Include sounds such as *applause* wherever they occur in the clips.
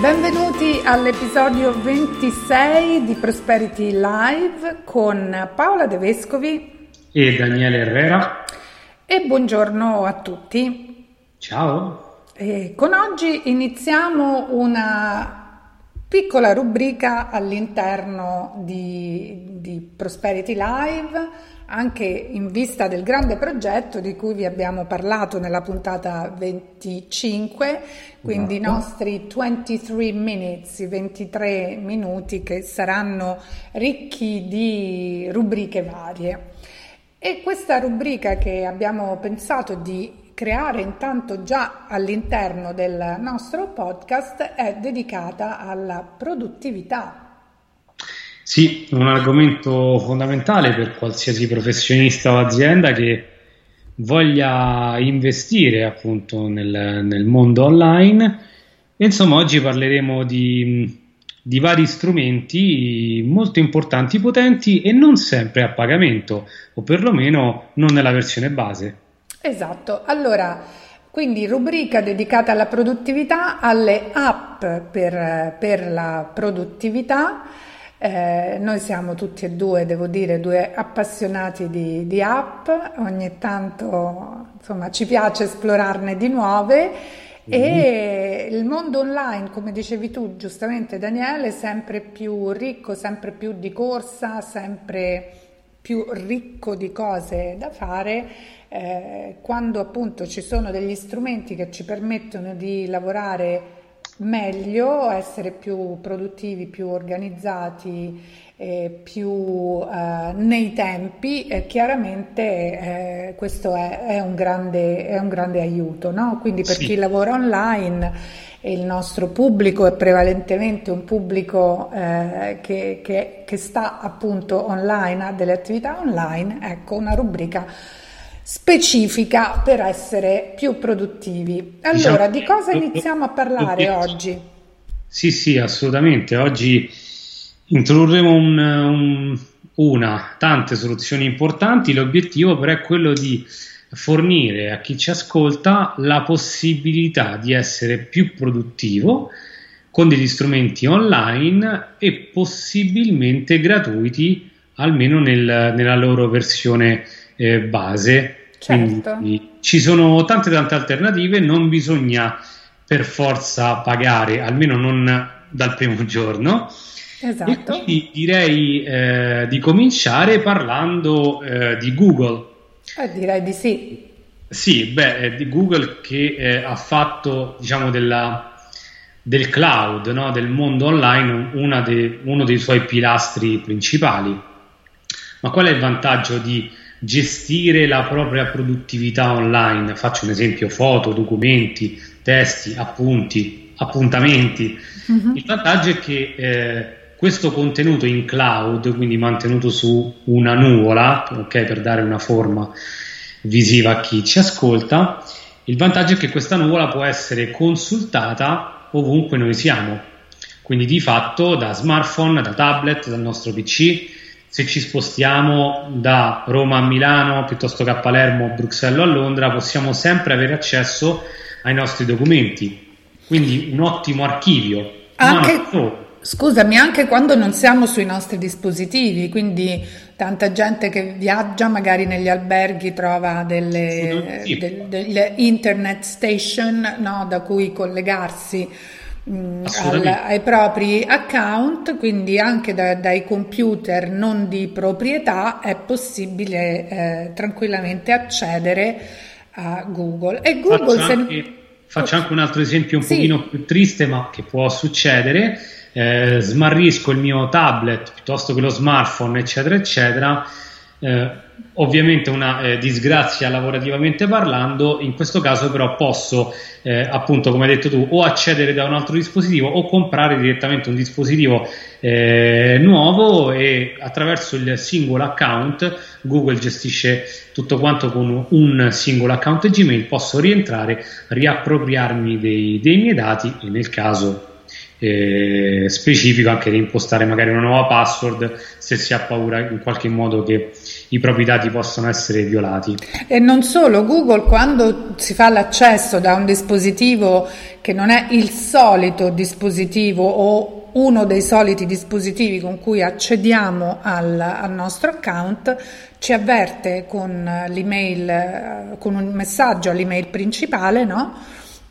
Benvenuti all'episodio 26 di Prosperity Live con Paola De Vescovi e Daniele Herrera. E buongiorno a tutti. Ciao. E con oggi iniziamo una piccola rubrica all'interno di, di Prosperity Live anche in vista del grande progetto di cui vi abbiamo parlato nella puntata 25, quindi esatto. i nostri 23 minutes, i 23 minuti che saranno ricchi di rubriche varie. E questa rubrica che abbiamo pensato di creare intanto già all'interno del nostro podcast è dedicata alla produttività sì, un argomento fondamentale per qualsiasi professionista o azienda che voglia investire appunto nel, nel mondo online. E insomma, oggi parleremo di, di vari strumenti molto importanti, potenti e non sempre a pagamento, o perlomeno non nella versione base. Esatto, allora quindi rubrica dedicata alla produttività, alle app per, per la produttività. Eh, noi siamo tutti e due, devo dire, due appassionati di, di, app, ogni tanto insomma, ci piace esplorarne di nuove. E il mondo online, come dicevi tu giustamente Daniele, è sempre più ricco, sempre più di corsa, sempre più ricco di cose da fare, eh, quando appunto ci sono degli strumenti che ci permettono di lavorare meglio, essere più produttivi, più organizzati, eh, più eh, nei tempi, eh, chiaramente questo è, è, un grande, è, un grande, aiuto. No? Quindi per sì. chi lavora online il nostro pubblico è prevalentemente un pubblico eh, che, che, che sta appunto online, ha delle attività online, ecco una rubrica specifica per essere più produttivi. Allora, diciamo, di cosa iniziamo a parlare oggi? Sì, sì, assolutamente. Oggi introdurremo un, un, una, tante soluzioni importanti. L'obiettivo però è quello di fornire a chi ci ascolta la possibilità di essere più produttivo con degli strumenti online e possibilmente gratuiti, almeno nel, nella loro versione eh, base Certo. Quindi ci sono tante tante alternative, non bisogna per forza pagare, almeno non dal primo giorno. Esatto. E quindi direi eh, di cominciare parlando eh, di Google. Eh, direi di sì. Sì, beh, di Google che eh, ha fatto, diciamo, della, del cloud, no? del mondo online, de, uno dei suoi pilastri principali. Ma qual è il vantaggio di gestire la propria produttività online. Faccio un esempio: foto, documenti, testi, appunti, appuntamenti. Uh-huh. Il vantaggio è che eh, questo contenuto in cloud, quindi mantenuto su una nuvola, ok, per dare una forma visiva a chi ci ascolta, il vantaggio è che questa nuvola può essere consultata ovunque noi siamo. Quindi di fatto da smartphone, da tablet, dal nostro PC, se ci spostiamo da Roma a Milano piuttosto che a Palermo, Bruxelles o a Londra, possiamo sempre avere accesso ai nostri documenti. Quindi un ottimo archivio. Anche, scusami, anche quando non siamo sui nostri dispositivi, quindi tanta gente che viaggia magari negli alberghi trova delle, sì. delle, delle internet station no, da cui collegarsi al, ai propri account, quindi anche da, dai computer non di proprietà è possibile eh, tranquillamente accedere a Google. E Google faccio, se... anche, faccio anche un altro esempio un sì. pochino più triste, ma che può succedere. Eh, smarrisco il mio tablet piuttosto che lo smartphone, eccetera, eccetera eh, ovviamente una eh, disgrazia lavorativamente parlando, in questo caso però posso eh, appunto come hai detto tu o accedere da un altro dispositivo o comprare direttamente un dispositivo eh, nuovo e attraverso il singolo account Google gestisce tutto quanto con un singolo account Gmail posso rientrare, riappropriarmi dei, dei miei dati e nel caso eh, specifico anche di impostare magari una nuova password se si ha paura in qualche modo che i propri dati possano essere violati. E non solo, Google quando si fa l'accesso da un dispositivo che non è il solito dispositivo o uno dei soliti dispositivi con cui accediamo al, al nostro account, ci avverte con l'email, con un messaggio all'email principale, no?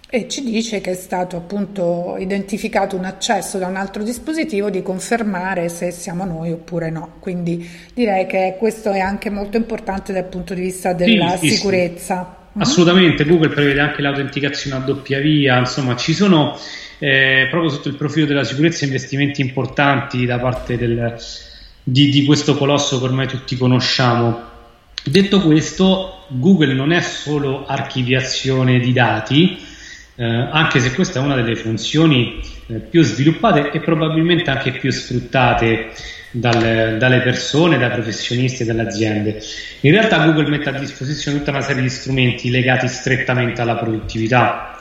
E ci dice che è stato appunto identificato un accesso da un altro dispositivo di confermare se siamo noi oppure no. Quindi direi che questo è anche molto importante dal punto di vista della sì, sicurezza. Sì. Assolutamente, Google prevede anche l'autenticazione a doppia via, insomma ci sono eh, proprio sotto il profilo della sicurezza investimenti importanti da parte del, di, di questo colosso che ormai tutti conosciamo. Detto questo, Google non è solo archiviazione di dati, eh, anche se questa è una delle funzioni eh, più sviluppate e probabilmente anche più sfruttate dal, dalle persone, dai professionisti e dalle aziende. In realtà Google mette a disposizione tutta una serie di strumenti legati strettamente alla produttività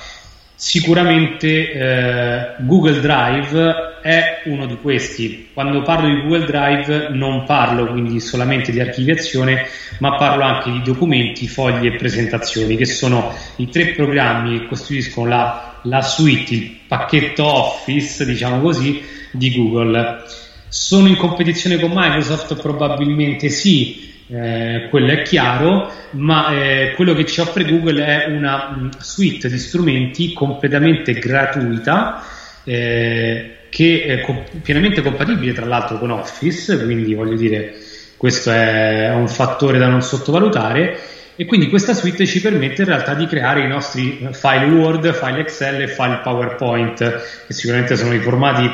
Sicuramente eh, Google Drive è uno di questi. Quando parlo di Google Drive non parlo quindi solamente di archiviazione, ma parlo anche di documenti, fogli e presentazioni, che sono i tre programmi che costituiscono la, la suite, il pacchetto Office, diciamo così, di Google. Sono in competizione con Microsoft? Probabilmente sì, eh, quello è chiaro, ma eh, quello che ci offre Google è una mm, suite di strumenti completamente gratuita eh, che è co- pienamente compatibile tra l'altro con Office, quindi voglio dire questo è un fattore da non sottovalutare e quindi questa suite ci permette in realtà di creare i nostri file Word, file Excel e file PowerPoint, che sicuramente sono i formati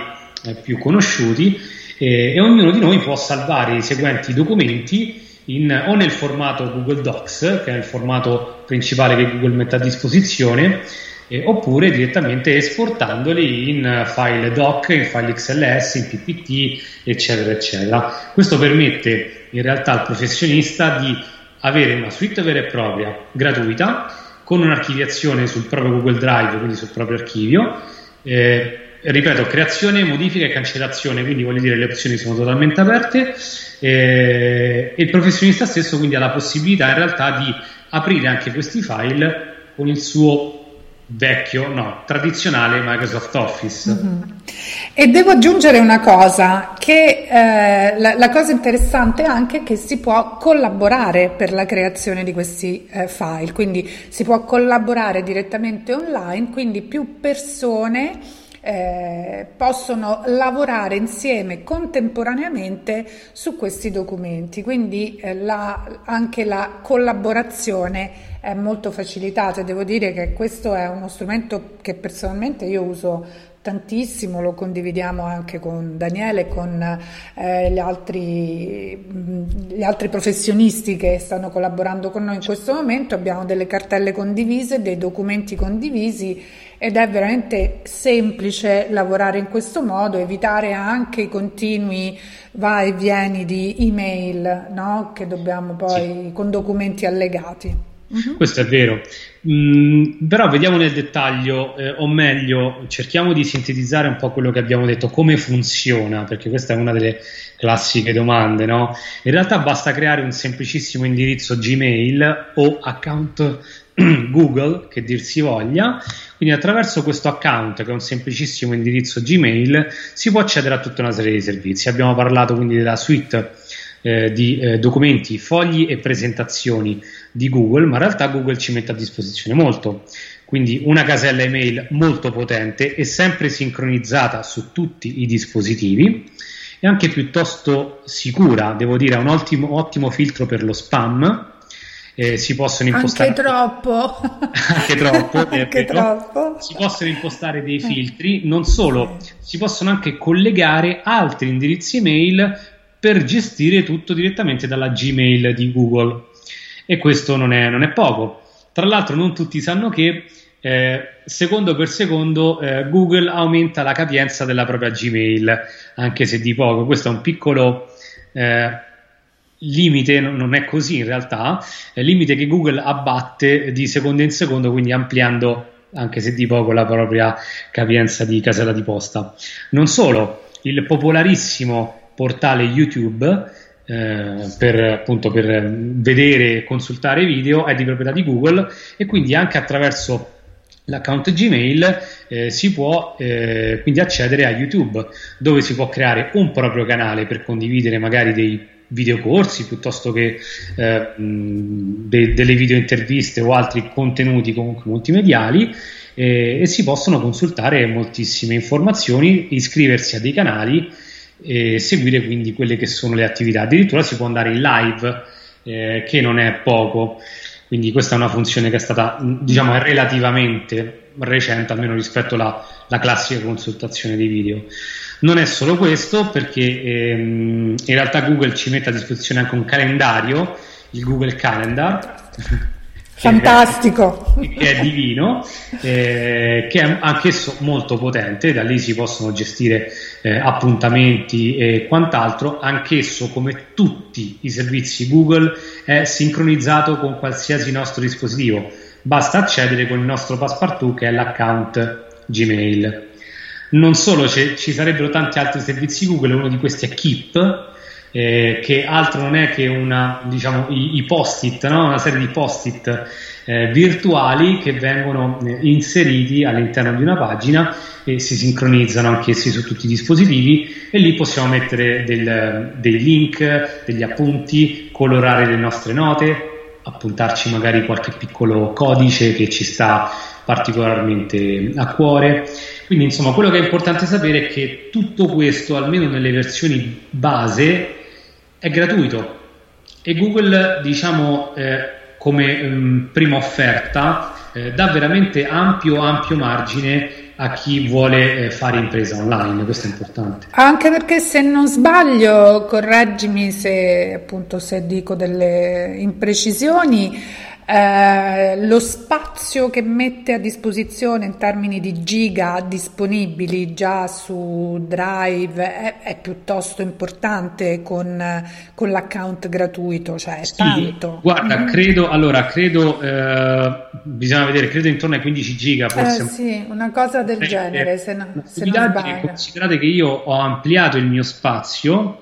eh, più conosciuti e ognuno di noi può salvare i seguenti documenti in, o nel formato Google Docs, che è il formato principale che Google mette a disposizione, eh, oppure direttamente esportandoli in file doc, in file XLS, in PPT, eccetera, eccetera. Questo permette in realtà al professionista di avere una suite vera e propria, gratuita, con un'archiviazione sul proprio Google Drive, quindi sul proprio archivio. Eh, ripeto, creazione, modifica e cancellazione, quindi voglio dire le opzioni sono totalmente aperte eh, e il professionista stesso quindi ha la possibilità in realtà di aprire anche questi file con il suo vecchio, no, tradizionale Microsoft Office. Mm-hmm. E devo aggiungere una cosa, che eh, la, la, cosa interessante è anche che si può collaborare per la creazione di questi eh, file, quindi si può collaborare direttamente online, quindi più persone eh, possono lavorare insieme contemporaneamente su questi documenti, quindi eh, la, anche la collaborazione è molto facilitata. Devo dire che questo è uno strumento che personalmente io uso tantissimo, lo condividiamo anche con Daniele e con eh, gli, altri, gli, altri, professionisti che stanno collaborando con noi in questo momento. Abbiamo delle cartelle condivise, dei documenti condivisi ed è veramente semplice lavorare in questo modo, evitare anche i continui vai e vieni di email no? che dobbiamo poi sì. con documenti allegati. Uh-huh. Questo è vero, mm, però vediamo nel dettaglio, eh, o meglio, cerchiamo di sintetizzare un po' quello che abbiamo detto, come funziona, perché questa è una delle classiche domande, no? In realtà basta creare un semplicissimo indirizzo Gmail o account *clears throat* Google, che dir si voglia, quindi attraverso questo account, che è un semplicissimo indirizzo Gmail, si può accedere a tutta una serie di servizi. Abbiamo parlato quindi della suite eh, di eh, documenti, fogli e presentazioni di Google, ma in realtà Google ci mette a disposizione molto. quindi una casella email molto potente e sempre sincronizzata su tutti i dispositivi e anche piuttosto sicura, devo dire, ha un ottimo, ottimo filtro per lo spam. Eh, si possono impostare anche troppo anche troppo, *laughs* anche troppo. si possono impostare dei filtri non solo si possono anche collegare altri indirizzi email per gestire tutto direttamente dalla Gmail di Google e questo non è, non è poco tra l'altro non tutti sanno che eh, secondo per secondo eh, Google aumenta la capienza della propria Gmail, anche se di poco. Questo è un piccolo eh, limite, non è così in realtà, limite che Google abbatte di secondo in secondo, quindi ampliando anche se di poco la propria capienza di casella di posta. Non solo, il popolarissimo portale YouTube eh, per, appunto, per vedere e consultare video è di proprietà di Google e quindi anche attraverso l'account Gmail eh, si può eh, quindi accedere a YouTube dove si può creare un proprio canale per condividere magari dei videocorsi piuttosto che eh, de- delle video interviste o altri contenuti comunque multimediali eh, e si possono consultare moltissime informazioni, iscriversi a dei canali e seguire quindi quelle che sono le attività. Addirittura si può andare in live, eh, che non è poco. Quindi questa è una funzione che è stata, diciamo, relativamente recente, almeno rispetto alla, classica consultazione di video. Non è solo questo, perché ehm, in realtà Google ci mette a disposizione anche un calendario, il Google Calendar. *laughs* Fantastico! Che è divino, eh, che è anch'esso molto potente, da lì si possono gestire eh, appuntamenti e quant'altro, anch'esso come tutti i servizi Google è sincronizzato con qualsiasi nostro dispositivo, basta accedere con il nostro passepartout che è l'account Gmail. Non solo, ci sarebbero tanti altri servizi Google, uno di questi è Keep, eh, che altro non è che una, diciamo, i, i post-it, no? una serie di post-it eh, virtuali che vengono eh, inseriti all'interno di una pagina e si sincronizzano anch'essi su tutti i dispositivi e lì possiamo mettere del, dei link, degli appunti, colorare le nostre note, appuntarci magari qualche piccolo codice che ci sta particolarmente a cuore. Quindi insomma quello che è importante sapere è che tutto questo, almeno nelle versioni base, è gratuito e Google diciamo eh, come um, prima offerta eh, dà veramente ampio ampio margine a chi vuole eh, fare impresa online, questo è importante. Anche perché se non sbaglio, correggimi se appunto se dico delle imprecisioni, eh, lo spazio che mette a disposizione in termini di giga disponibili già su Drive è, è piuttosto importante con, con, l'account gratuito, cioè sì, tanto. Guarda, mm. credo, allora, credo, eh, bisogna vedere, credo intorno ai 15 giga forse. Eh, sì, una cosa del genere, se, no, se non sbaglio. Considerate che io ho ampliato il mio spazio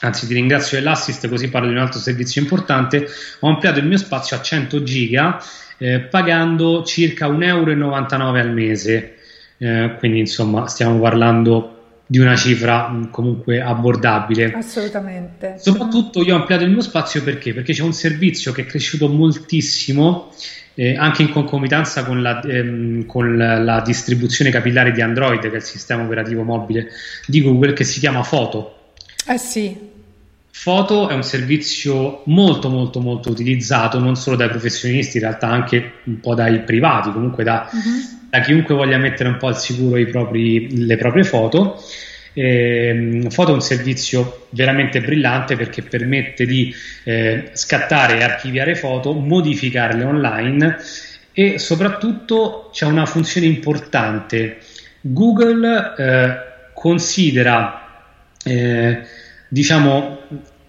anzi ti ringrazio dell'assist così parlo di un altro servizio importante, ho ampliato il mio spazio a 100 giga eh, pagando circa 1,99 euro al mese, eh, quindi insomma stiamo parlando di una cifra mh, comunque abbordabile. Assolutamente. Soprattutto io ho ampliato il mio spazio perché? Perché c'è un servizio che è cresciuto moltissimo eh, anche in concomitanza con la, ehm, con la, distribuzione capillare di Android, che è il sistema operativo mobile di Google, che si chiama Foto. Eh sì. Foto è un servizio molto molto molto utilizzato non solo dai professionisti, in realtà anche un po' dai privati, comunque da, uh-huh. da chiunque voglia mettere un po' al sicuro propri, le proprie foto. Eh, foto è un servizio veramente brillante perché permette di eh, scattare e archiviare foto, modificarle online e soprattutto c'è una funzione importante. Google eh, considera eh, diciamo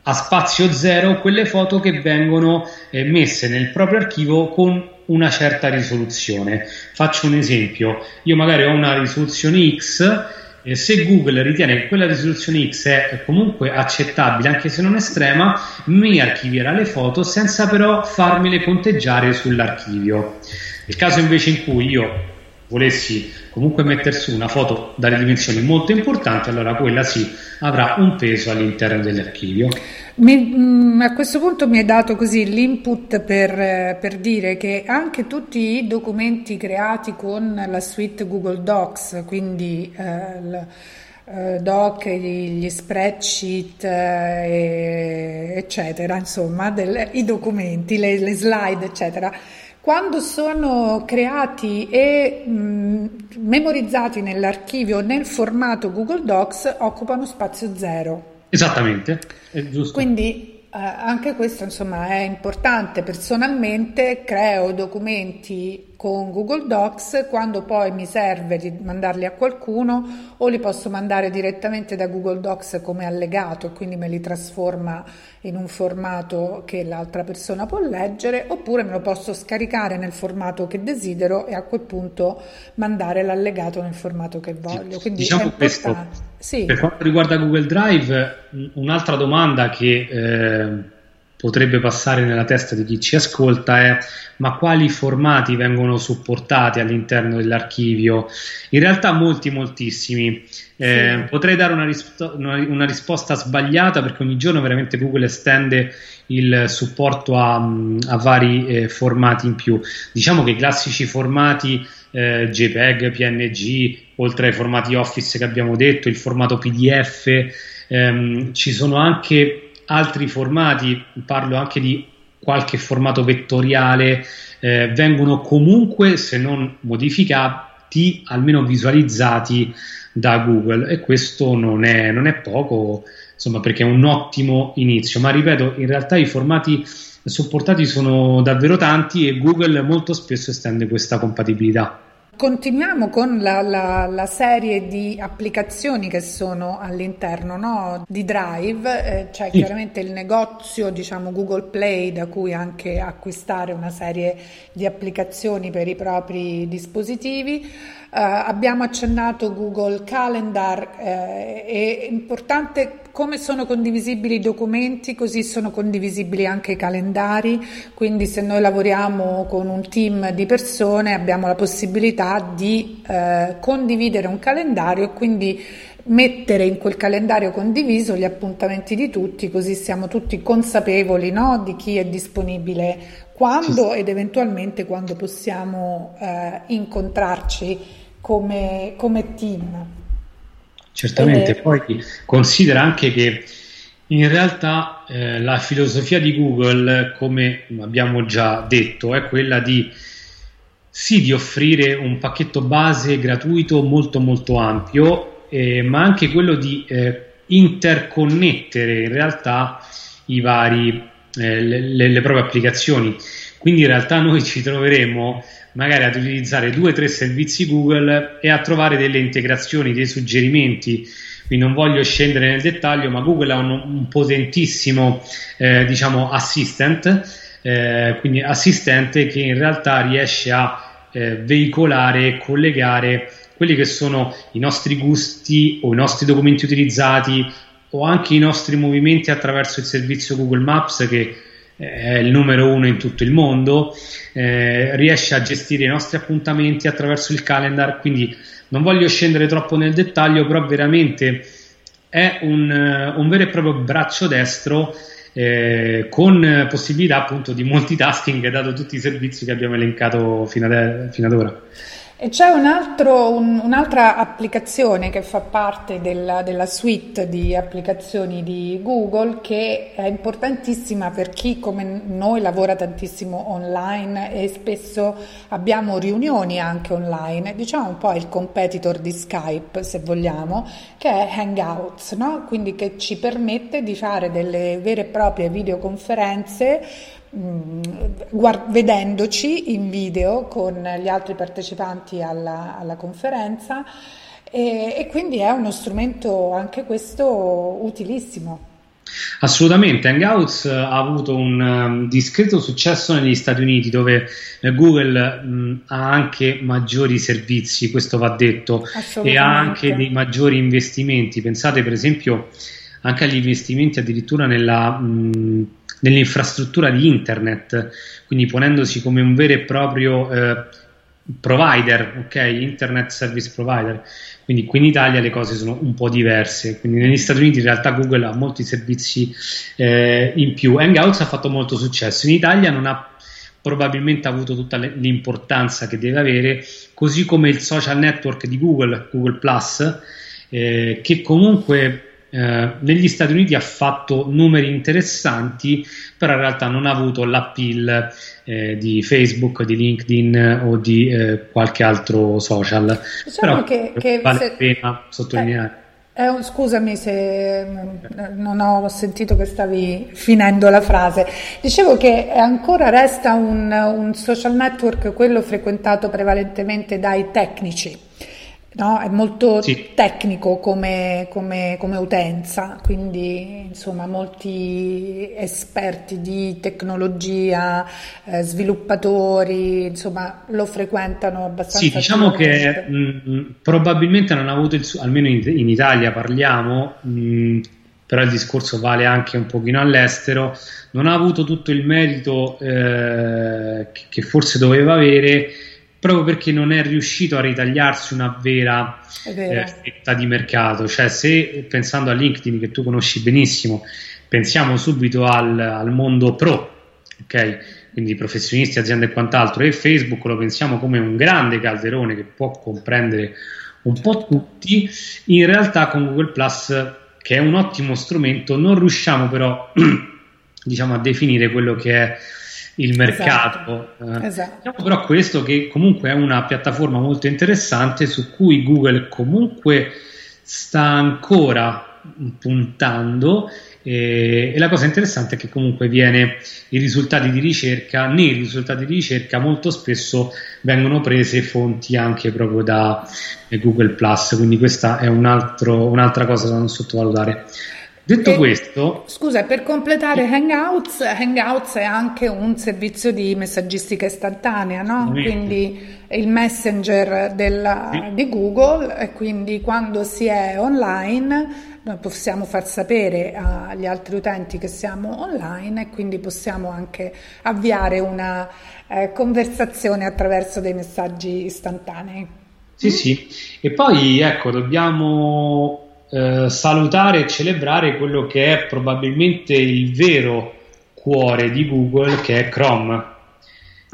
a spazio zero quelle foto che vengono eh, messe nel proprio archivio con una certa risoluzione. Faccio un esempio, io magari ho una risoluzione X e se Google ritiene che quella risoluzione X è comunque accettabile, anche se non estrema, mi archivierà le foto senza però farmele conteggiare sull'archivio. Nel caso invece in cui io volessi comunque mettere su una foto dalle dimensioni molto importanti, allora quella sì avrà un peso all'interno dell'archivio. Mi, mm, a questo punto mi hai dato così l'input per, per, dire che anche tutti i documenti creati con la suite Google Docs, quindi eh, il, eh, doc, gli, gli spreadsheet, eh, eccetera, insomma, del, i documenti, le, le slide, eccetera, quando sono creati e mh, memorizzati nell'archivio nel formato Google Docs occupano spazio zero. Esattamente, è giusto. Quindi eh, anche questo insomma è importante. Personalmente creo documenti con Google Docs, quando poi mi serve di mandarli a qualcuno o li posso mandare direttamente da Google Docs come allegato, quindi me li trasforma in un formato che l'altra persona può leggere, oppure me lo posso scaricare nel formato che desidero e a quel punto mandare l'allegato nel formato che voglio. Quindi diciamo questo, sì. per quanto riguarda Google Drive, un'altra domanda che eh, potrebbe passare nella testa di chi ci ascolta è ma quali formati vengono supportati all'interno dell'archivio? In realtà molti, moltissimi. Eh, sì. Potrei dare una, rispo- una, risposta sbagliata perché ogni giorno veramente Google estende il supporto a, a vari eh, formati in più. Diciamo che i classici formati eh, JPEG, PNG, oltre ai formati Office che abbiamo detto, il formato PDF, ehm, ci sono anche altri formati, parlo anche di qualche formato vettoriale, eh, vengono comunque, se non modificati, almeno visualizzati da Google e questo non è, non è poco, insomma, perché è un ottimo inizio. Ma ripeto, in realtà i formati supportati sono davvero tanti e Google molto spesso estende questa compatibilità. Continuiamo con la, la, la, serie di applicazioni che sono all'interno no? di Drive, eh, c'è sì. chiaramente il negozio diciamo Google Play da cui anche acquistare una serie di applicazioni per i propri dispositivi. Uh, abbiamo accennato Google Calendar, eh, è importante come sono condivisibili i documenti, così sono condivisibili anche i calendari, quindi se noi lavoriamo con un team di persone abbiamo la possibilità di eh, condividere un calendario e quindi mettere in quel calendario condiviso gli appuntamenti di tutti, così siamo tutti consapevoli no, di chi è disponibile quando ed eventualmente quando possiamo eh, incontrarci come, come, team. Certamente, e... poi considera anche che in realtà eh, la filosofia di Google, come abbiamo già detto, è quella di sì di offrire un pacchetto base gratuito molto molto ampio, eh, ma anche quello di eh, interconnettere in realtà i vari eh, le, le, proprie applicazioni. Quindi in realtà noi ci troveremo magari ad utilizzare due o tre servizi Google e a trovare delle integrazioni, dei suggerimenti. Quindi non voglio scendere nel dettaglio, ma Google ha un, un potentissimo eh, diciamo assistant, eh, quindi assistente che in realtà riesce a eh, veicolare e collegare quelli che sono i nostri gusti o i nostri documenti utilizzati o anche i nostri movimenti attraverso il servizio Google Maps che è il numero uno in tutto il mondo, eh, riesce a gestire i nostri appuntamenti attraverso il calendar, quindi non voglio scendere troppo nel dettaglio, però veramente è un, un vero e proprio braccio destro eh, con possibilità appunto di multitasking dato tutti i servizi che abbiamo elencato fino ad, fino ad ora. E c'è un altro, un, un'altra applicazione che fa parte della, della, suite di applicazioni di Google che è importantissima per chi come noi lavora tantissimo online e spesso abbiamo riunioni anche online, diciamo un po' il competitor di Skype se vogliamo, che è Hangouts, no? quindi che ci permette di fare delle vere e proprie videoconferenze guard- vedendoci in video con gli altri partecipanti alla, alla conferenza e, e quindi è uno strumento anche questo utilissimo. Assolutamente, Hangouts ha avuto un um, discreto successo negli Stati Uniti dove eh, Google mh, mm, ha anche maggiori servizi, questo va detto, e ha anche dei maggiori investimenti. Pensate per esempio anche agli investimenti addirittura nella mh, nell'infrastruttura di internet, quindi ponendosi come un vero e proprio eh, provider, ok? Internet service provider. Quindi qui in Italia le cose sono un po' diverse. Quindi negli Stati Uniti in realtà Google ha molti servizi eh, in più. Hangouts ha fatto molto successo. In Italia non ha probabilmente avuto tutta l'importanza che deve avere, così come il social network di Google, Google Plus, eh, che comunque eh, negli Stati Uniti ha fatto numeri interessanti, però in realtà non ha avuto l'appeal eh, di Facebook, di LinkedIn o di eh, qualche altro social. Diciamo però che, che vale se... la pena sottolineare. Eh, un, scusami se mm, non ho sentito che stavi finendo la frase. Dicevo che ancora resta un, un social network quello frequentato prevalentemente dai tecnici No? È molto sì. tecnico come, come, come, utenza, quindi insomma molti esperti di tecnologia, eh, sviluppatori, insomma lo frequentano abbastanza. Sì, diciamo che mh, mm, probabilmente non ha avuto il suo, almeno in, in Italia parliamo, mh, mm, però il discorso vale anche un pochino all'estero, non ha avuto tutto il merito eh, che, che forse doveva avere proprio perché non è riuscito a ritagliarsi una vera eh, fetta di mercato. Cioè, se pensando a LinkedIn, che tu conosci benissimo, pensiamo subito al, al mondo pro, ok? Quindi professionisti, aziende e quant'altro, e Facebook lo pensiamo come un grande calderone che può comprendere un po' tutti. In realtà, con Google Plus, che è un ottimo strumento, non riusciamo però *clears throat* diciamo, a definire quello che è il mercato. Esatto. Eh, esatto. Diciamo però questo che comunque è una piattaforma molto interessante su cui Google comunque sta ancora puntando e, e, la cosa interessante è che comunque viene i risultati di ricerca, nei risultati di ricerca molto spesso vengono prese fonti anche proprio da Google Plus, quindi questa è un altro, un'altra cosa da non sottovalutare. Detto e, questo, scusa, per completare Hangouts, Hangouts è anche un servizio di messaggistica istantanea, no? quindi il messenger della, sì. di Google e quindi quando si è online noi possiamo far sapere agli altri utenti che siamo online e quindi possiamo anche avviare una eh, conversazione attraverso dei messaggi istantanei. Sì, mm? sì, e poi ecco, dobbiamo eh, salutare e celebrare quello che è probabilmente il vero cuore di Google, che è Chrome,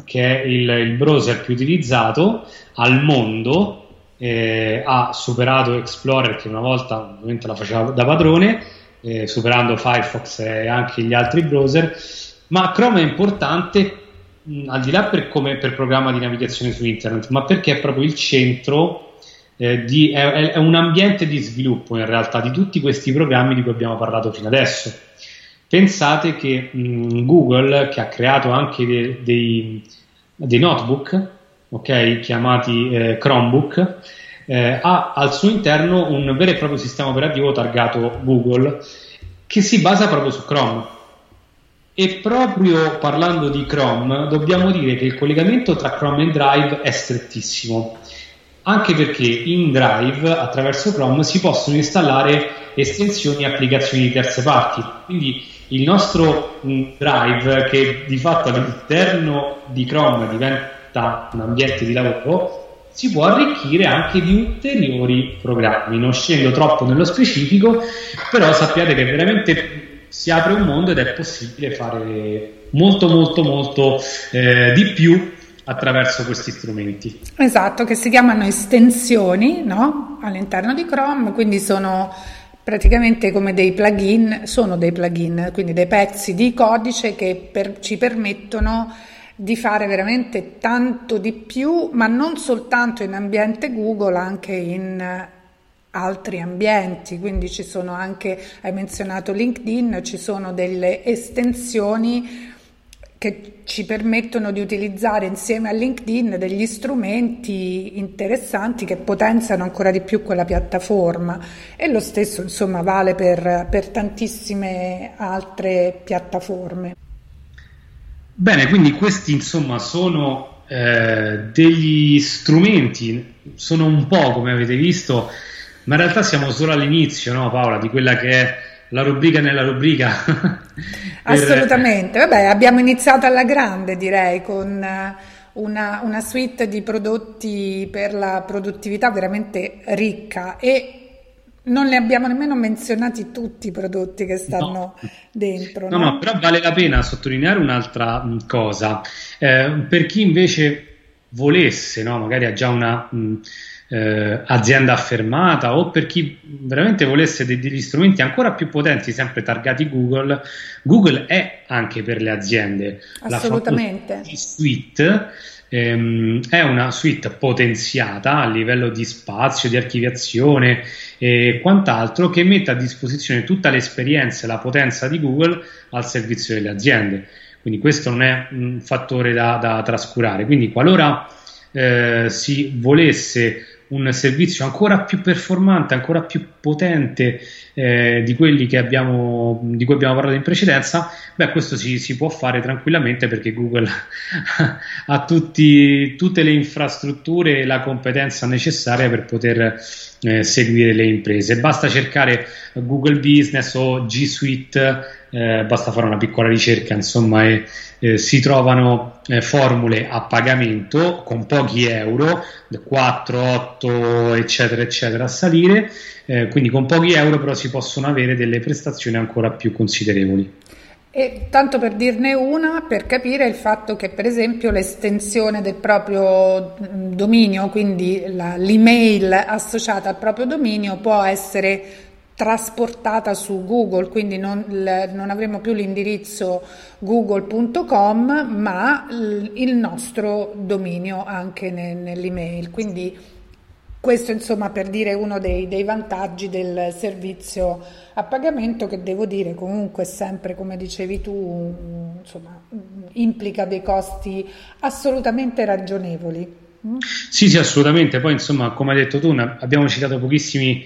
che è il, il browser più utilizzato al mondo. Eh, ha superato Explorer, che una volta ovviamente la faceva da padrone, eh, superando Firefox e anche gli altri browser. Ma Chrome è importante mh, al di là per, come, per programma di navigazione su internet, ma perché è proprio il centro eh, di, è, è, un ambiente di sviluppo in realtà di tutti questi programmi di cui abbiamo parlato fino adesso. Pensate che mh, Google, che ha creato anche dei, dei, dei notebook, okay, chiamati eh, Chromebook, eh, ha al suo interno un vero e proprio sistema operativo targato Google che si basa proprio su Chrome. E proprio parlando di Chrome, dobbiamo dire che il collegamento tra Chrome e Drive è strettissimo anche perché in Drive attraverso Chrome si possono installare estensioni e applicazioni di terze parti. Quindi il nostro mm, Drive, che di fatto all'interno di Chrome diventa un ambiente di lavoro, si può arricchire anche di ulteriori programmi. Non scendo troppo nello specifico, però sappiate che veramente si apre un mondo ed è possibile fare molto molto molto eh, di più attraverso questi strumenti. Esatto, che si chiamano estensioni no? all'interno di Chrome, quindi sono praticamente come dei plugin, sono dei plugin, quindi dei pezzi di codice che per, ci permettono di fare veramente tanto di più, ma non soltanto in ambiente Google, anche in altri ambienti, quindi ci sono anche, hai menzionato LinkedIn, ci sono delle estensioni che ci permettono di utilizzare insieme a LinkedIn degli strumenti interessanti che potenziano ancora di più quella piattaforma e lo stesso insomma vale per, per tantissime altre piattaforme. Bene, quindi questi insomma sono eh, degli strumenti, sono un po' come avete visto, ma in realtà siamo solo all'inizio, no Paola, di quella che è la rubrica nella rubrica. *laughs* Assolutamente, vabbè abbiamo iniziato alla grande direi con uh, una, una suite di prodotti per la produttività veramente ricca e non li abbiamo nemmeno menzionati tutti i prodotti che stanno no. dentro. No, no, no, però vale la pena sottolineare un'altra cosa. Eh, per chi invece volesse, no, magari ha già una mh, eh, azienda affermata o per chi veramente volesse de- degli strumenti ancora più potenti, sempre targati Google, Google è anche per le aziende. Assolutamente. La suite ehm, è una suite potenziata a livello di spazio, di archiviazione e quant'altro che mette a disposizione tutta l'esperienza e la potenza di Google al servizio delle aziende. Quindi questo non è un fattore da, da trascurare. Quindi qualora eh, si volesse un servizio ancora più performante, ancora più potente eh, di quelli abbiamo, di cui abbiamo parlato in precedenza, beh, questo si, si può fare tranquillamente perché Google *laughs* ha tutti, tutte le infrastrutture e la competenza necessaria per poter eh, seguire le imprese. Basta cercare Google Business o G Suite, eh, basta fare una piccola ricerca, insomma, e eh, si trovano eh, formule a pagamento con pochi euro, 4, 8, eccetera, eccetera, a salire, eh, quindi con pochi euro però si possono avere delle prestazioni ancora più considerevoli. E tanto per dirne una, per capire il fatto che per esempio l'estensione del proprio mm, dominio, quindi la, l'email associata al proprio dominio può essere trasportata su Google, quindi non, non avremo più l'indirizzo google.com, ma il nostro dominio anche nell'email. Quindi questo insomma per dire uno dei, dei, vantaggi del servizio a pagamento che devo dire comunque sempre come dicevi tu insomma, implica dei costi assolutamente ragionevoli. Sì, sì, assolutamente. Poi insomma come hai detto tu abbiamo citato pochissimi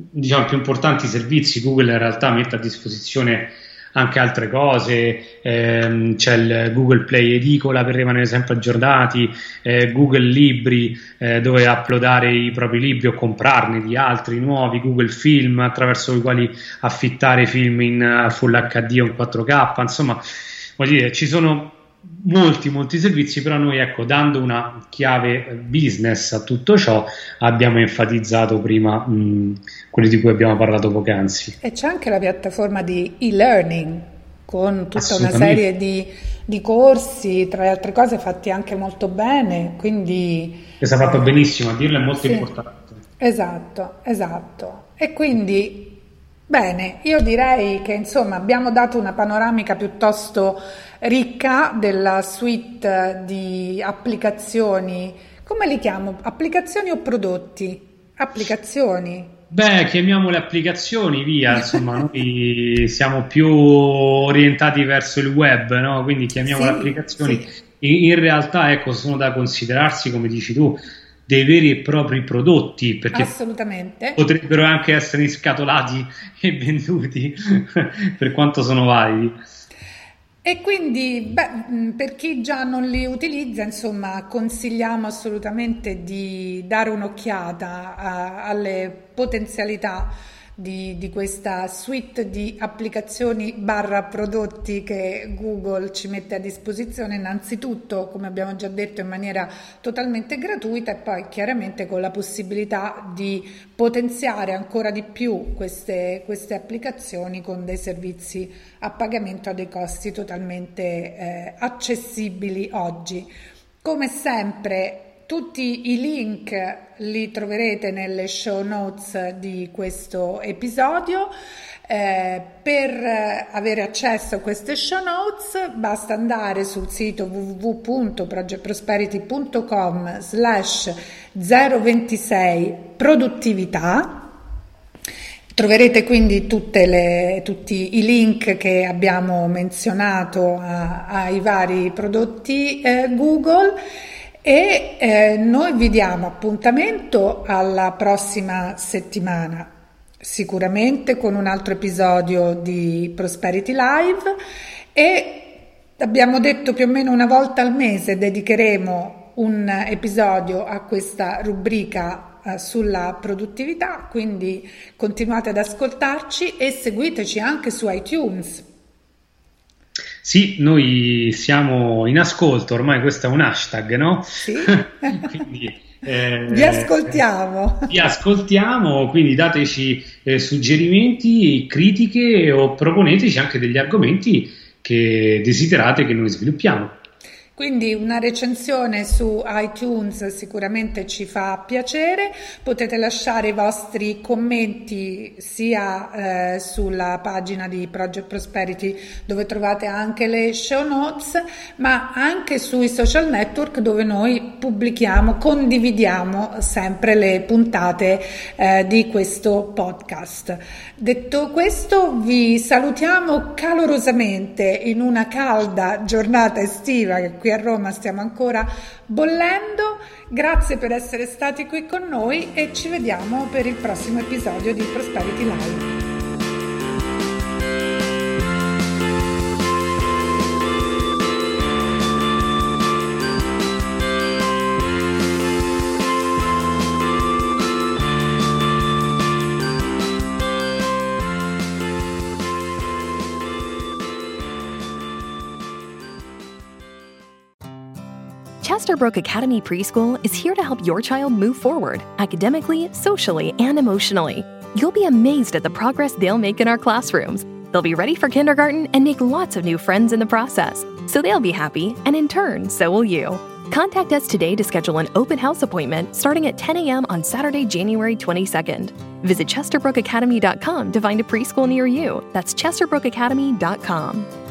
diciamo, più importanti servizi, Google in realtà mette a disposizione anche altre cose, ehm, c'è il Google Play Edicola per rimanere sempre aggiornati, eh, Google Libri eh, dove uploadare i propri libri o comprarne di altri nuovi, Google Film attraverso i quali affittare film in uh, Full HD o in 4K, insomma, voglio dire, ci sono molti molti servizi però noi ecco dando una chiave business a tutto ciò abbiamo enfatizzato prima mh, quelli di cui abbiamo parlato poc'anzi. E c'è anche la piattaforma di e-learning con tutta una serie di, di, corsi tra le altre cose fatti anche molto bene quindi che si è fatto benissimo a dirlo è molto sì, importante. Esatto esatto. E quindi Bene, io direi che insomma abbiamo dato una panoramica piuttosto ricca della suite di applicazioni. Come li chiamo? Applicazioni o prodotti? Applicazioni. Beh, chiamiamole applicazioni, via, insomma, *laughs* noi siamo più orientati verso il web, no? Quindi chiamiamole sì, applicazioni. Sì. In, in realtà, ecco, sono da considerarsi, come dici tu, dei veri e propri prodotti perché Assolutamente. potrebbero anche essere inscatolati *laughs* e venduti *laughs* per quanto sono validi. E quindi beh, per chi già non li utilizza, insomma, consigliamo assolutamente di dare un'occhiata a, alle potenzialità di, di, questa suite di applicazioni barra prodotti che Google ci mette a disposizione innanzitutto come abbiamo già detto in maniera totalmente gratuita e poi chiaramente con la possibilità di potenziare ancora di più queste, queste applicazioni con dei servizi a pagamento a dei costi totalmente eh, accessibili oggi. Come sempre tutti i link li troverete nelle show notes di questo episodio. Eh, per avere accesso a queste show notes basta andare sul sito www.projectprosperity.com slash 026 produttività Troverete quindi le, tutti i link che abbiamo menzionato a, ai vari prodotti eh, Google e eh, noi vi diamo appuntamento alla prossima settimana, sicuramente con un altro episodio di Prosperity Live. E abbiamo detto più o meno una volta al mese dedicheremo un episodio a questa rubrica eh, sulla produttività, quindi continuate ad ascoltarci e seguiteci anche su iTunes Sì, noi siamo in ascolto, ormai questo è un hashtag, no? Sì. *laughs* quindi, eh, vi ascoltiamo. Vi ascoltiamo, quindi dateci eh, suggerimenti, critiche o proponeteci anche degli argomenti che desiderate che noi sviluppiamo. Quindi una recensione su iTunes sicuramente ci fa piacere, potete lasciare i vostri commenti sia eh, sulla pagina di Project Prosperity dove trovate anche le show notes, ma anche sui social network dove noi pubblichiamo, condividiamo sempre le puntate eh, di questo podcast. Detto questo vi salutiamo calorosamente in una calda giornata estiva che qui qui a Roma stiamo ancora bollendo. Grazie per essere stati qui con noi e ci vediamo per il prossimo episodio di Prosperity Live. Chesterbrook Academy Preschool is here to help your child move forward academically, socially, and emotionally. You'll be amazed at the progress they'll make in our classrooms. They'll be ready for kindergarten and make lots of new friends in the process. So they'll be happy, and in turn, so will you. Contact us today to schedule an open house appointment starting at 10 a.m. on Saturday, January 22nd. Visit ChesterbrookAcademy.com to find a preschool near you. That's ChesterbrookAcademy.com.